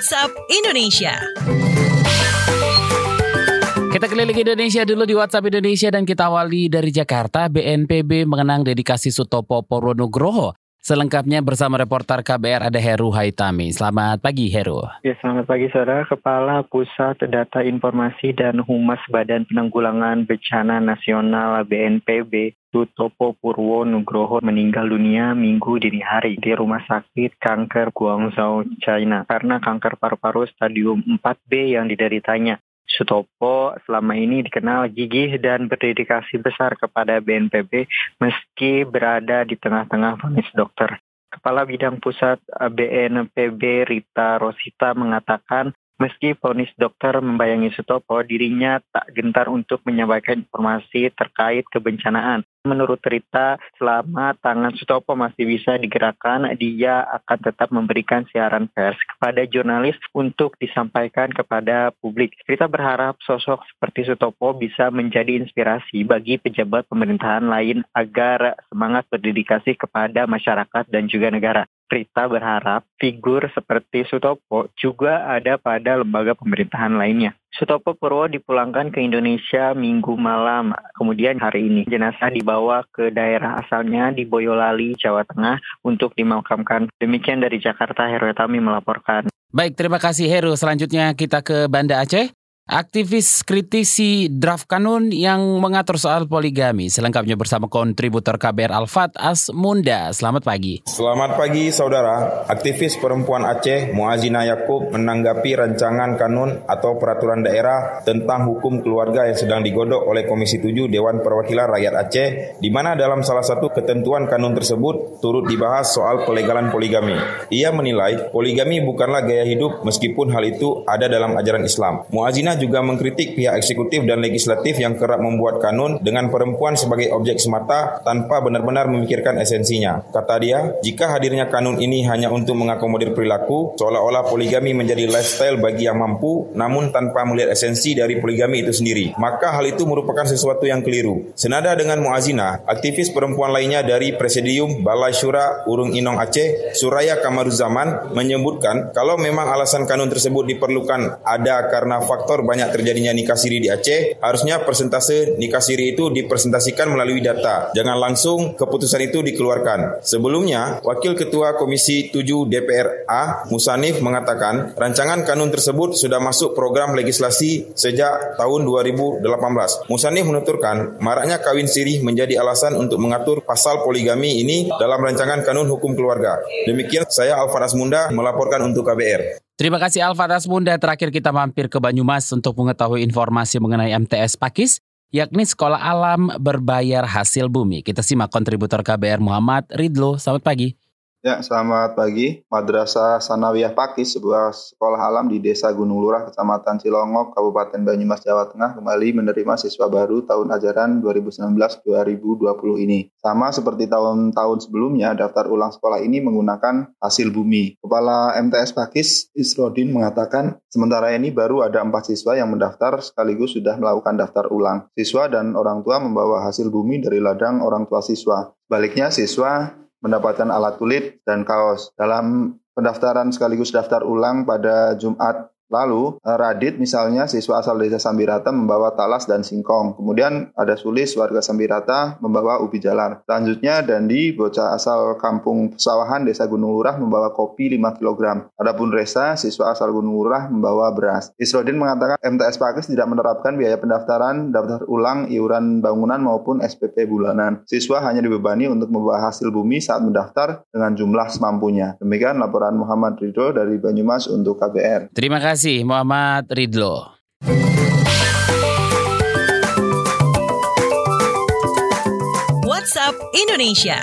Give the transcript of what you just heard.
WhatsApp Indonesia. Kita keliling Indonesia dulu di WhatsApp Indonesia dan kita awali dari Jakarta. BNPB mengenang dedikasi Sutopo Purwonugroho. Selengkapnya bersama reporter KBR ada Heru Haitami. Selamat pagi Heru. Ya, selamat pagi saudara. Kepala Pusat Data Informasi dan Humas Badan Penanggulangan Bencana Nasional BNPB Sutopo Purwo Nugroho meninggal dunia minggu dini hari di Rumah Sakit Kanker Guangzhou, China karena kanker paru-paru stadium 4B yang dideritanya. Sutopo selama ini dikenal gigih dan berdedikasi besar kepada BNPB meski berada di tengah-tengah vonis dokter. Kepala Bidang Pusat BNPB Rita Rosita mengatakan Meski vonis dokter membayangi Sutopo, dirinya tak gentar untuk menyampaikan informasi terkait kebencanaan. Menurut Rita, selama tangan Sutopo masih bisa digerakkan, dia akan tetap memberikan siaran pers kepada jurnalis untuk disampaikan kepada publik. Rita berharap sosok seperti Sutopo bisa menjadi inspirasi bagi pejabat pemerintahan lain agar semangat berdedikasi kepada masyarakat dan juga negara. Rita berharap figur seperti Sutopo juga ada pada lembaga pemerintahan lainnya. Sutopo Purwo dipulangkan ke Indonesia minggu malam. Kemudian hari ini jenazah dibawa ke daerah asalnya di Boyolali, Jawa Tengah untuk dimakamkan. Demikian dari Jakarta, Heru Etami melaporkan. Baik, terima kasih Heru. Selanjutnya kita ke Banda Aceh. Aktivis kritisi draft kanun yang mengatur soal poligami. Selengkapnya bersama kontributor KBR Alfat Asmunda. Selamat pagi. Selamat pagi saudara. Aktivis perempuan Aceh Muazina Yakub menanggapi rancangan kanun atau peraturan daerah tentang hukum keluarga yang sedang digodok oleh Komisi 7 Dewan Perwakilan Rakyat Aceh di mana dalam salah satu ketentuan kanun tersebut turut dibahas soal pelegalan poligami. Ia menilai poligami bukanlah gaya hidup meskipun hal itu ada dalam ajaran Islam. Muazina juga mengkritik pihak eksekutif dan legislatif yang kerap membuat kanun dengan perempuan sebagai objek semata tanpa benar-benar memikirkan esensinya. Kata dia, jika hadirnya kanun ini hanya untuk mengakomodir perilaku, seolah-olah poligami menjadi lifestyle bagi yang mampu, namun tanpa melihat esensi dari poligami itu sendiri, maka hal itu merupakan sesuatu yang keliru. Senada dengan Muazina, aktivis perempuan lainnya dari Presidium Balai Syura Urung Inong Aceh, Suraya Kamaruzaman, menyebutkan kalau memang alasan kanun tersebut diperlukan ada karena faktor banyak terjadinya nikah siri di Aceh, harusnya persentase nikah siri itu dipresentasikan melalui data. Jangan langsung keputusan itu dikeluarkan. Sebelumnya, Wakil Ketua Komisi 7 DPR A, Musanif mengatakan, rancangan kanun tersebut sudah masuk program legislasi sejak tahun 2018. Musanif menuturkan, maraknya kawin siri menjadi alasan untuk mengatur pasal poligami ini dalam rancangan kanun hukum keluarga. Demikian saya Alfaras Munda melaporkan untuk KBR. Terima kasih Alfatas Munda. Terakhir kita mampir ke Banyumas untuk mengetahui informasi mengenai MTS Pakis, yakni Sekolah Alam Berbayar Hasil Bumi. Kita simak kontributor KBR Muhammad Ridlo. Selamat pagi. Ya, selamat pagi. Madrasah Sanawiyah Pakis, sebuah sekolah alam di Desa Gunung Lurah, Kecamatan Cilongok, Kabupaten Banyumas, Jawa Tengah, kembali menerima siswa baru tahun ajaran 2019-2020 ini. Sama seperti tahun-tahun sebelumnya, daftar ulang sekolah ini menggunakan hasil bumi. Kepala MTS Pakis, Isrodin, mengatakan sementara ini baru ada empat siswa yang mendaftar sekaligus sudah melakukan daftar ulang. Siswa dan orang tua membawa hasil bumi dari ladang orang tua siswa. Baliknya, siswa mendapatkan alat tulis dan kaos. Dalam pendaftaran sekaligus daftar ulang pada Jumat Lalu eh, Radit misalnya siswa asal desa Sambirata membawa talas dan singkong. Kemudian ada Sulis warga Sambirata membawa ubi jalar. Selanjutnya Dandi bocah asal kampung pesawahan desa Gunung Lurah membawa kopi 5 kg. Adapun Resa siswa asal Gunung Lurah membawa beras. Isrodin mengatakan MTS Pakis tidak menerapkan biaya pendaftaran, daftar ulang, iuran bangunan maupun SPP bulanan. Siswa hanya dibebani untuk membawa hasil bumi saat mendaftar dengan jumlah semampunya. Demikian laporan Muhammad Ridho dari Banyumas untuk KBR. Terima kasih kasih Muhammad Ridlo. WhatsApp Indonesia.